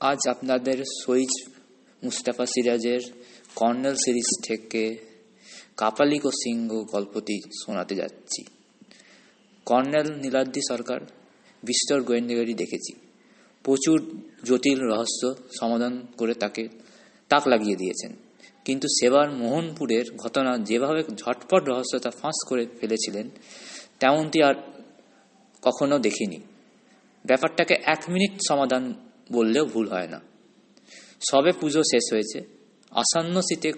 আজ আপনাদের সইজ মুস্তাফা সিরাজের কর্নেল সিরিজ থেকে কাপালিক ও সিংহ গল্পটি শোনাতে যাচ্ছি। কর্নেল নীলাদ্রি সরকার, বিস্তর গোয়েন্দাগারি দেখেছি। প্রচুর জটিল রহস্য সমাধান করে তাকে তাক লাগিয়ে দিয়েছেন। কিন্তু সেবার মোহনপুরের ঘটনা যেভাবে ঝটপট রহস্যতা ফাঁস করে ফেলেছিলেন, তেমনটি আর কখনো দেখিনি। ব্যাপারটাকে এক মিনিট সমাধান বললেও ভুল হয় না। সবে পুজো শেষ হয়েছে। আসন্ন শীতে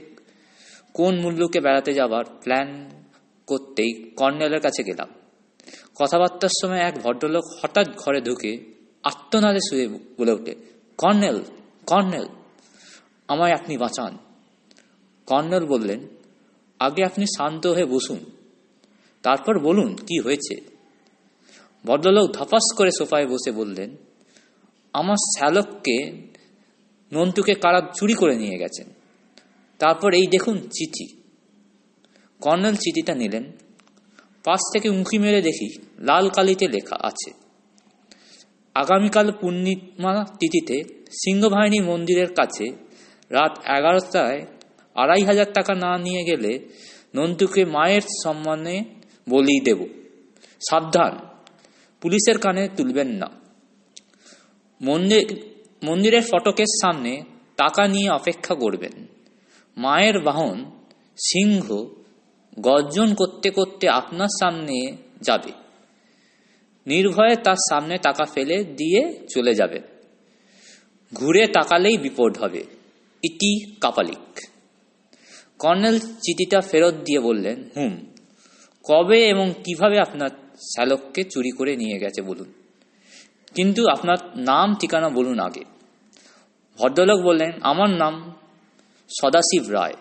কোন মূল্যকে বেড়াতে যাবার প্ল্যান করতেই কর্নেলের কাছে গেলাম। কথাবার্তার সময় এক ভদ্রলোক হঠাৎ ঘরে ঢুকে আত্মনাদে শুয়ে বলে ওঠে, কর্নেল কর্নেল, আমায় আপনি বাঁচান। কর্নেল বললেন, আগে আপনি শান্ত হয়ে বসুন, তারপর বলুন কি হয়েছে? ভদ্রলোক ধপাস করে সোফায় বসে বললেন আমার শ্যালককে নন্টুকে কারা চুরি করে নিয়ে গেছেন? তারপর এই দেখুন চিঠি। কর্নেল চিঠিটা নিলেন। পাশ থেকে উঁকি মেরে দেখি লাল কালিতে লেখা আছে। আগামীকাল পূর্ণিমা তিথিতে সিংহবাহিনী মন্দিরের কাছে রাত এগারোটায় আড়াই হাজার টাকা না নিয়ে গেলে নন্টুকে মায়ের সম্মানে বলি দেব। সাবধান, পুলিশের কানে তুলবেন না। মন্দির, মন্দিরের ফটকের সামনে টাকা নিয়ে অপেক্ষা করবেন। মায়ের বাহন, সিংহ গর্জন করতে করতে আপনার সামনে যাবে। নির্ভয়ে তার সামনে টাকা ফেলে দিয়ে চলে যাবেন ঘুরে তাকালেই বিপদ হবে। ইটি কাপালিক। কর্নেল চিঠিটা ফেরত দিয়ে বললেন, হুম, কবে এবং কীভাবে আপনার শ্যালককে চুরি করে নিয়ে গেছে বলুন? কিন্তু আপনার নাম, ঠিকানা বলুন আগে। ভদ্রলোক বললেন, আমার নাম সদাশিব রায়।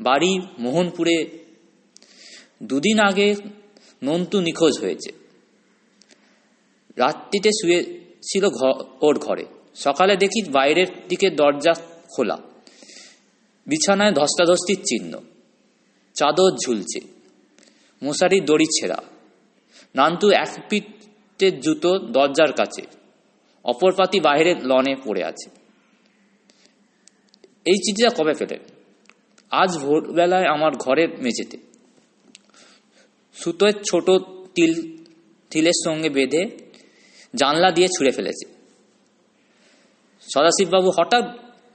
বাড়ি মোহনপুরে দুদিন আগে নন্তু নিখোঁজ হয়েছে। রাত্রিতে শুয়ে ছিল ওর ঘরে। সকালে দেখি বাইরের দিকে দরজা খোলা। বিছানায় ধস্তাধস্তির চিহ্ন। চাদর ঝুলছে। মশারির দড়ি ছেঁড়া। নান্তু এক পিঠের জুতো দরজার কাছে, অপর পাতি বাইরের লনে পড়ে আছে। এই চিঠিটা কবে পেলেন? আজ ভোরবেলায় আমার ঘরের মেঝেতে। সুতোয় ছোট তিল, তিলের সঙ্গে বেঁধে জানলা দিয়ে ছুঁড়ে ফেলেছে। সদাশিববাবু হঠাৎ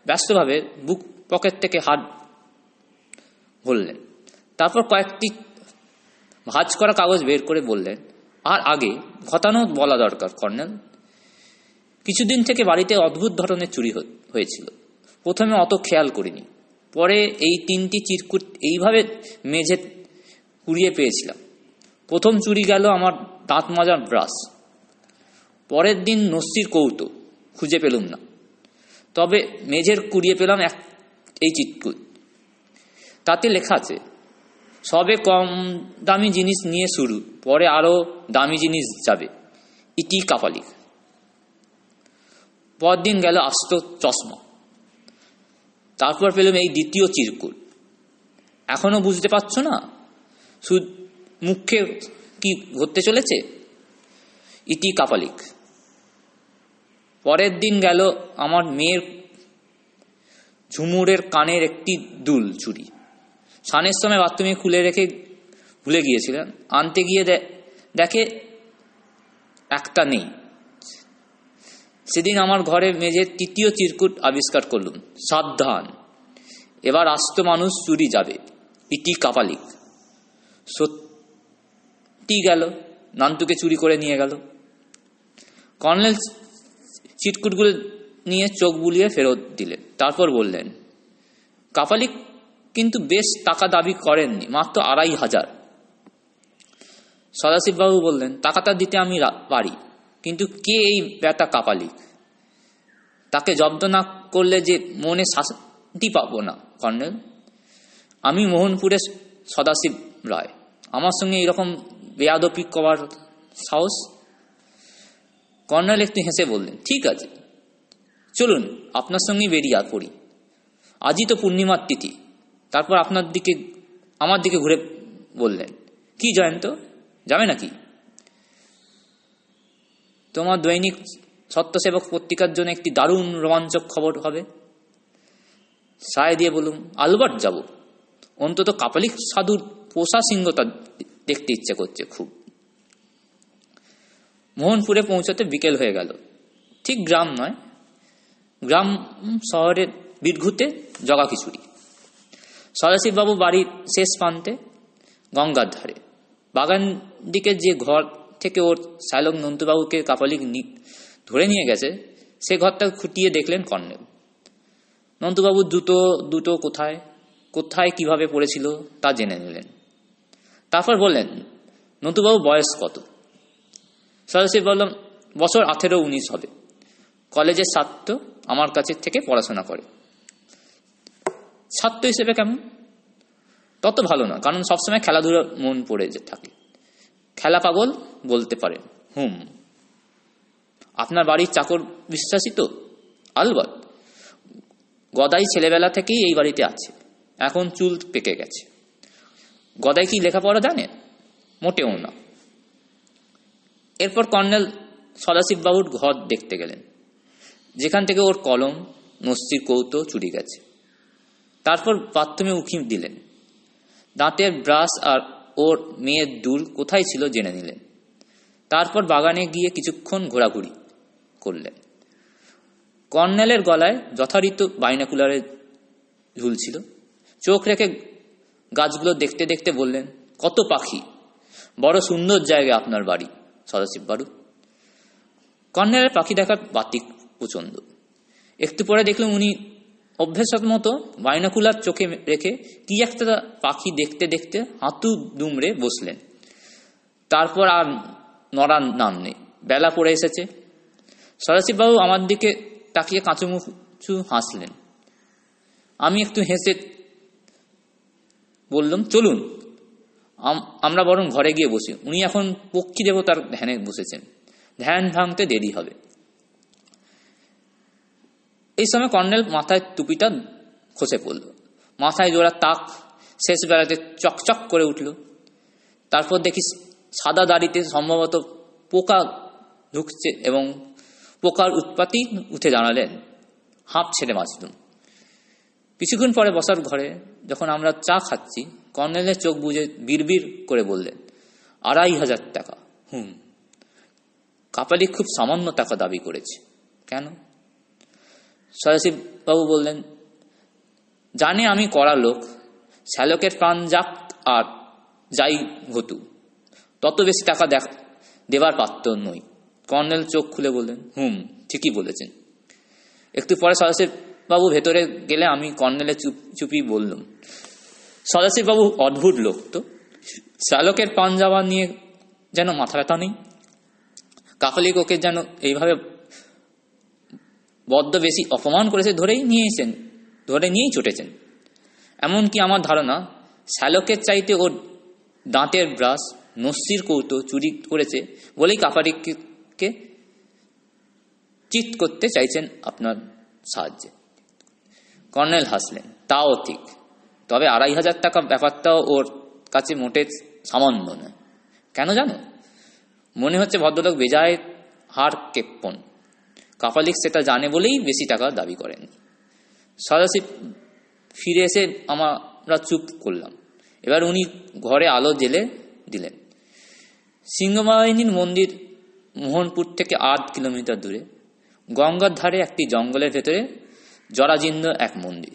ব্যস্তভাবে বুক পকেট থেকে হাত বললেন তারপর কয়েকটি ভাজ করা কাগজ বের করে বললেন আর আগে ঘটানো বলা দরকার, কর্নেল। কিছুদিন থেকে বাড়িতে অদ্ভুত ধরনের চুরি হয়েছিল। প্রথমে অত খেয়াল করিনি। পরে এই তিনটি চিরকুট এইভাবে মেঝে কুড়িয়ে পেয়েছিলাম। প্রথম চুরি গেল আমার দাঁত মাজার ব্রাশ। পরের দিন নস্যির কৌটো খুঁজে পেলুম না। তবে মেঝের কুড়িয়ে পেলাম এক, এই চিটকুট তাতে লেখা আছে সবে কম দামি জিনিস নিয়ে শুরু, পরে আরও দামি জিনিস যাবে। ইটি কাপালিক। পরদিন গেল আস্ত চশমা। তারপর পেলাম এই দ্বিতীয় চিরকুট। এখনও বুঝতে পারছ না? শুধু মুখে কি ঘটতে চলেছে? ইটি কাপালিক। পরের দিন গেল আমার মেয়ের ঝুমুরের কানের একটি দুল চুরি। স্নানের সময় বাথরুমে খুলে রেখে ভুলে গিয়েছিলেন। আনতে গিয়ে দেখে একটা নেই। সেদিন আমার ঘরে মেঝে তৃতীয় চিরকুট আবিষ্কার করলুম। সাবধান। এবার আস্ত মানুষ চুরি যাবে। ইটি কাপালিক। সত্যি গেল। নান্তুকে চুরি করে নিয়ে গেল। কর্নেল চিটকুটগুলো নিয়ে চোখ বুলিয়ে ফেরত দিলেন। তারপর বললেন, কাপালিক কিন্তু বেশ টাকা দাবি করেননি, মাত্র আড়াই হাজার। সদাশিববাবু বললেন, টাকাটা দিতে আমি পারি, কিন্তু কে এই ব্যাটা কাপালিক তাকে জব্দ না করলে যে মনে শাস্তি পাবো না, কর্নেল। আমি মোহনপুরের সদাশিব রায়। আমার সঙ্গে এরকম বেয়াদপি করার সাহস? কর্নেল একটু হেসে বললেন, ঠিক আছে। চলুন, আপনার সঙ্গে বেরিয়ে পড়ি। আজই তো পূর্ণিমার তিথি। তারপর আপনার দিকে, আমার দিকে ঘুরে বললেন, কি জয়ন্ত? যাবে নাকি? তোমার দৈনিক সত্যসেবক পত্রিকার জন্য একটি দারুণ রোমাঞ্চক খবর হবে। সায় দিয়ে বলুন, আলবার্ট যাব। অন্তত কাপালিক সাধুর পোষা সিংহতা দেখতে ইচ্ছে করছে খুব। মোহনপুরে পৌঁছাতে বিকেল হয়ে গেল। ঠিক গ্রাম নয়, গ্রাম শহরের বিদঘুতে জগা খিচুড়ি সদাশিববাবু বাড়ির শেষ প্রান্তে গঙ্গার ধারে। বাগান দিকে যে ঘর থেকে ওর শ্যালক নন্দুবাবুকে কাপালিক ধরে নিয়ে গেছে, সে ঘরটা খুঁটিয়ে দেখলেন কর্নেল নন্দুবাবুর দুটো দুটো কোথায় কোথায় কীভাবে পড়েছিল তা জেনে নিলেন। তারপর বললেন, নন্দুবাবু বয়স কত? সদাশিব বললাম, বছর আঠেরো উনিশ হবে। কলেজের ছাত্র আমার কাছে থেকে পড়াশোনা করে। ছাত্র হিসেবে কেমন? তত ভালো না, কারণ সবসময় খেলাধুলা মন পড়ে যে থাকে। খেলা পাগল বলতে পারেন হুম। আপনার বাড়ির চাকর বিশ্বাসী তো? আলবত। গদাই ছেলেবেলা থেকেই এই বাড়িতে আছে, এখন চুল পেকে গেছে। গদাই কি লেখাপড়া জানে? মোটেও না। এরপর কর্নেল সদাশিববাবুর ঘর দেখতে গেলেন, যেখান থেকে ওর কলম নস্যির কৌতো চুরি গেছে। তারপর বাথরুমে উঁকি দিলেন। দাঁতের ব্রাশ আর ওর মেয়ের দুল কোথায় ছিল জেনে নিলেন। তারপর বাগানে গিয়ে কিছুক্ষণ ঘোরাঘুরি করলেন। কর্নেলের গলায় যথারীত বাইনাকুলারে ঝুলছিল চোখ রেখে গাছগুলো দেখতে দেখতে বললেন, কত পাখি! বড় সুন্দর জায়গা আপনার বাড়ি, সদাশিব বাড়ু কর্নেলের পাখি দেখার বাতিক প্রচণ্ড একটু পরে দেখলাম উনি অভ্যাসত মতো বাইনাকুলার চোখে রেখে কি একটা পাখি দেখতে দেখতে হাতু দুমড়ে বসলেন। তারপর আর নড়ার নাম নেই। বেলা পড়ে এসেছে। সদাশিববাবু আমার দিকে তাকিয়ে কাঁচুমুচু হাসলেন। আমি একটু হেসে বললাম, চলুন। আমরা বরং ঘরে গিয়ে বসি। উনি এখন পক্ষী দেবতার ধ্যানে বসেছেন। ধ্যান ভাঙতে দেরি হবে। এই সময় কর্নেল মাথায় টুপিটা খসে পড়ল। মাথায় জোড়া তাক শেষ বেলাতে চকচক করে উঠল। তারপর দেখি সাদা দাড়িতে সম্ভবত পোকা ঢুকছে এবং পোকার উৎপাতি উঠে দাঁড়ালেন। হাঁপ ছেড়ে বাঁচলুম। কিছুক্ষণ পরে বসার ঘরে যখন আমরা চা খাচ্ছি, কর্নেলের চোখ বুঝে বিড়বিড় করে বললেন, আড়াই হাজার টাকা। হুম, কাপালি খুব সামান্য টাকা দাবি করেছে। কেন? সদাশিব বাবু বললেন, জানে আমি করা লোক, শ্যালকের প্রাণ যাক আর যাই ঘটু। তত বেশি টাকা দেখ, দেবার পাত্র নই। কর্নেল চোখ খুলে বললেন, হুম, ঠিকই বলেছেন। একটু পরে সদাশিব বাবু ভেতরে গেলে আমি কর্নেলের চুপ, চুপি বললাম, সদাশিব বাবু অদ্ভুত লোক তো। শ্যালকের প্রাণ যাওয়া নিয়ে যেন মাথা ব্যথা নেই। কাকলিক ওকে যেন এইভাবে বড্ড বেশি অপমান করেছে ধরেই নিয়েছেন, ধরে নিয়েই চটেছেন এমনকি আমার ধারণা, শ্যালকের চাইতে ওর দাঁতের ব্রাশ, নস্যির কৌটো চুরি করেছে বলেই কাপারিককে চিত করতে চাইছেন আপনার সাহায্যে। কর্নেল হাসলেন, তাও ঠিক। তবে আড়াই হাজার টাকা ব্যাপারটাও ওর কাছে মোটে সামান্য নয়। কেন জানো? মনে হচ্ছে ভদ্রলোক বেজায় হার কেপ্পন কাপালিক সেটা জানে বলেই বেশি টাকা দাবি করেন। সদাশি ফিরে এসে আমরা চুপ করলাম। এবার উনি ঘরে আলো জেলে দিলেন। সিংহবাহিনীর মন্দির মোহনপুর থেকে আট কিলোমিটার দূরে। গঙ্গার ধারে একটি জঙ্গলের ভেতরে জরাজীর্ণ এক মন্দির।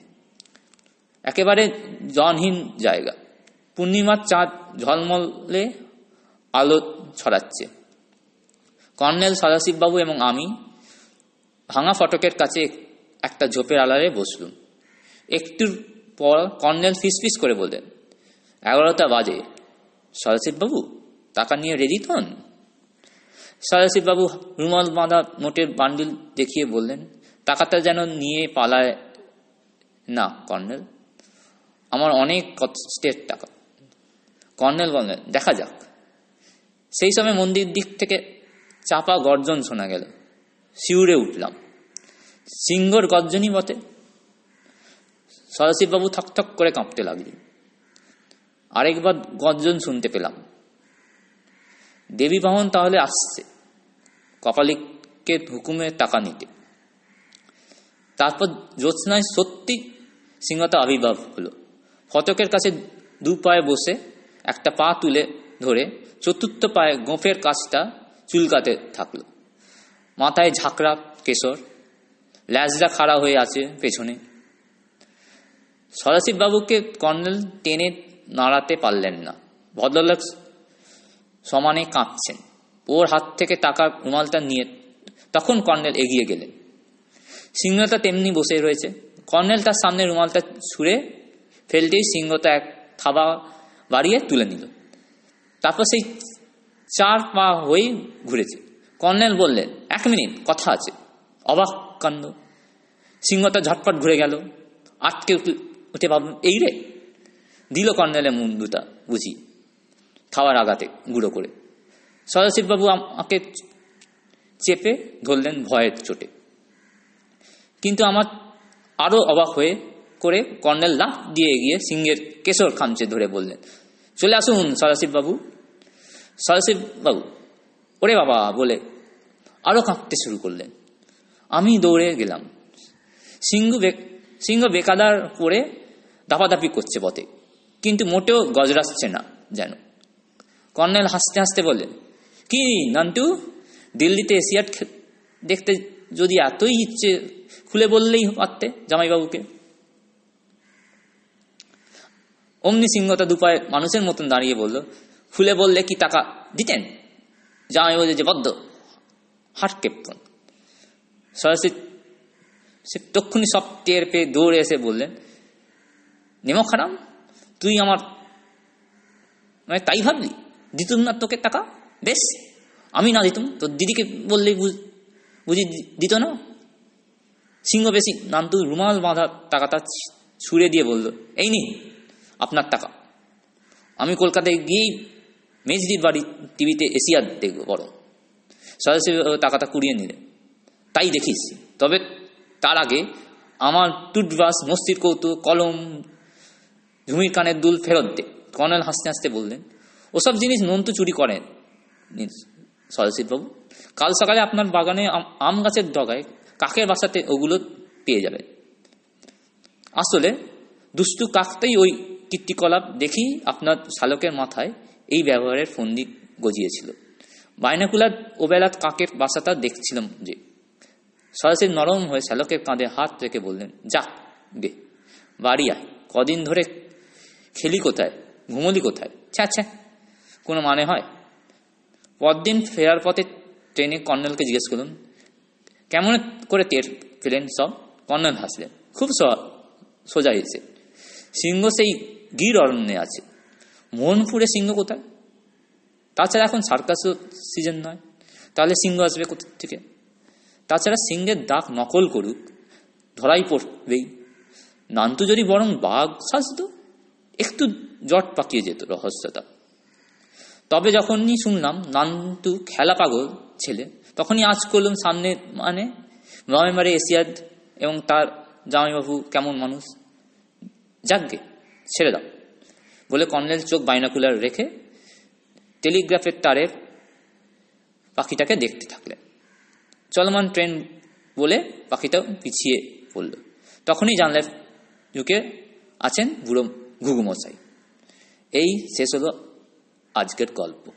একেবারে জনহীন জায়গা। পূর্ণিমার চাঁদ ঝলমলে আলো ছড়াচ্ছে। কর্নেল সদাশিববাবু এবং আমি ভাঙা ফটকের কাছে একটা ঝোপের আলারে বসলুম। একটুর পর কর্নেল ফিসফিস করে বললেন, এগারোটা বাজে। সদাশিববাবু টাকা নিয়ে রেডি তন সদাশিববাবু রুমাল বাঁধা নোটের বান্ডিল দেখিয়ে বললেন, টাকাটা যেন নিয়ে পালায় না, কর্নেল। আমার অনেক কষ্টের টাকা। কর্নেল বললেন, দেখা যাক। সেই সময় মন্দির দিক থেকে চাপা গর্জন শোনা গেল। শিউরে উঠলাম। সিংহর গর্জনই বটে। সদাশিববাবু থকথক করে কাঁপতে লাগলেন। আরেকবার গর্জন শুনতে পেলাম। দেবী বাহন তাহলে আসছে। কপালিককে হুকুমে টাকা নিতে। তারপর জ্যোৎস্নায় সত্যি সিংহতা আবির্ভাব হলো। ফটকের কাছে দু পায়ে বসে একটা পা তুলে ধরে চতুর্থ পায়ে গোঁফের কাছটা চুলকাতে থাকল। মাথায় ঝাঁকড়া কেশর, ল্যাজরা খাড়া হয়ে আছে পেছনে। সদাশিববাবুকে কর্নেল টেনে নাড়াতে পারলেন না। ভদ্রলোক সমানে কাঁপছেন ওর হাত থেকে টাকা রুমালটা নিয়ে তখন কর্নেল এগিয়ে গেলেন। সিংহটা তেমনি বসে রয়েছে। কর্নেল তার সামনে রুমালটা ছুঁড়ে ফেলতেই সিংহটা এক থাবা বাড়িয়ে তুলে নিল। তারপর সেই চার পা হয়ে ঘুরেছে। কর্নেল বললেন এক মিনিট, কথা আছে। অবাক কাণ্ড। সিংহটা ঝটপট ঘুরে গেল। আটকে উঠে ভাবল, এই রে! দিল কর্নেলের মুন্ডুটা বুঝি, খাওয়ার আগাতে গুঁড়ো করে। সদাশিববাবু আমাকে চেপে ধরলেন ভয়ের চোটে। কিন্তু আমার আরও অবাক হয়ে করে কর্নেল লাফ দিয়ে গিয়ে সিংহের কেশর খামচে ধরে বললেন, চলে আসুন সদাশিব বাবু সদাশিব বাবু ওরে বাবা, বলে। আরও কাঁপতে শুরু করলেন। আমি দৌড়ে গেলাম। সিংহ সিংহ বেকাদার পরে দাপাদাপি করছে পথে কিন্তু মোটেও গজরাচ্ছে না যেন। কর্নেল হাসতে হাসতে বললেন, কি নান্টু, দিল্লিতে এশিয়াট দেখতে যদি এতই ইচ্ছে খুলে বললেই পারতে জামাইবাবুকে? অমনি সিংহতা দুপায়ে মানুষের মতন দাঁড়িয়ে বলল, খুলে বললে কি টাকা দিতেন? জামাইবাবু যে বদ্ধ। হাট কেপ্তন সরাসরি সে তক্ষুনি সব টের পেয়ে দৌড়ে এসে বললেন নেমো খারাম তুই আমার মানে তাই ভাবলি? দিতুম না তোকে টাকা? বেশ, আমি না দিতুম। তোর দিদিকে বললেই বুঝি দিত না? সিংহ বেশি নান্তু রুমাল বাঁধা টাকাটা ছুঁড়ে দিয়ে বলল, এই নি আপনার টাকা। আমি কলকাতায় গিয়েই মেজদির বাড়ি টিভিতে এশিয়া দেখব বড় সরাসরি টাকাটা কুড়িয়ে নিলে। তাই দেখিস তবে তার আগে আমার টুথব্রাশ মস্তির কৌতুক, কলম, ঝুমির কানের দুল ফেরত দে। কর্নেল হাসতে হাসতে বললেন, ওসব জিনিস নন্তু চুরি করেন সদাশিববাবু কাল সকালে আপনার বাগানে আম গাছের ডগায় কাকের বাসাতে ওগুলো পেয়ে যাবেন আসলে দুষ্টু কাকটাই ওই কীর্তিকলাপ দেখি আপনার শালকের মাথায় এই ব্যবহারের ফন্দি গজিয়েছিল। বাইনাকুলার ওবেলাত কাকের বাসাটা দেখছিলাম যে। সরাসরি নরম হয়ে শ্যালকের কাঁধে হাত রেখে বললেন, যা, গে। বাড়ি আয়। কদিন ধরে খেলি কোথায়? ঘুমলি কোথায়? ছ্যা ছ্যা। কোনো মানে হয়? পরদিন ফেরার পথে ট্রেনে কর্নেলকে জিজ্ঞেস করুন কেমন করে টের পেলেন সব? কর্নেল হাসলেন, খুব সোজা হয়েছে সিংহ সেই গির অরণ্যে আছে। মোহনপুরে সিংহ কোথায়? তাছাড়া এখন সার্কাসও সিজন নয়। তাহলে সিংহ আসবে কোথা থেকে? তাছাড়া সিংহের দাগ নকল করুক, ধরাই পড়বেই। নান্তু যদি বরং বাঘ সাজত, একটু জট পাকিয়ে যেত রহস্যতা তবে যখনই শুনলাম নান্তু খেলা পাগল ছেলে, তখনই আজ করলাম সামনে মানে নভেম্বরে এশিয়াড এবং তার জামাইবাবু কেমন মানুষ? যাকগে ছেড়ে দাও। বলে কর্নেল চোখ বাইনাকুলার রেখে টেলিগ্রাফের তারের পাখিটাকে দেখতে থাকলেন। চলমান ট্রেন বলে পাখিটা পিছিয়ে পড়ল। তখনই জানলেন যুগে আছেন বুড়ো ঘুঘুমশাই এই শেষ হলো আজকের গল্প।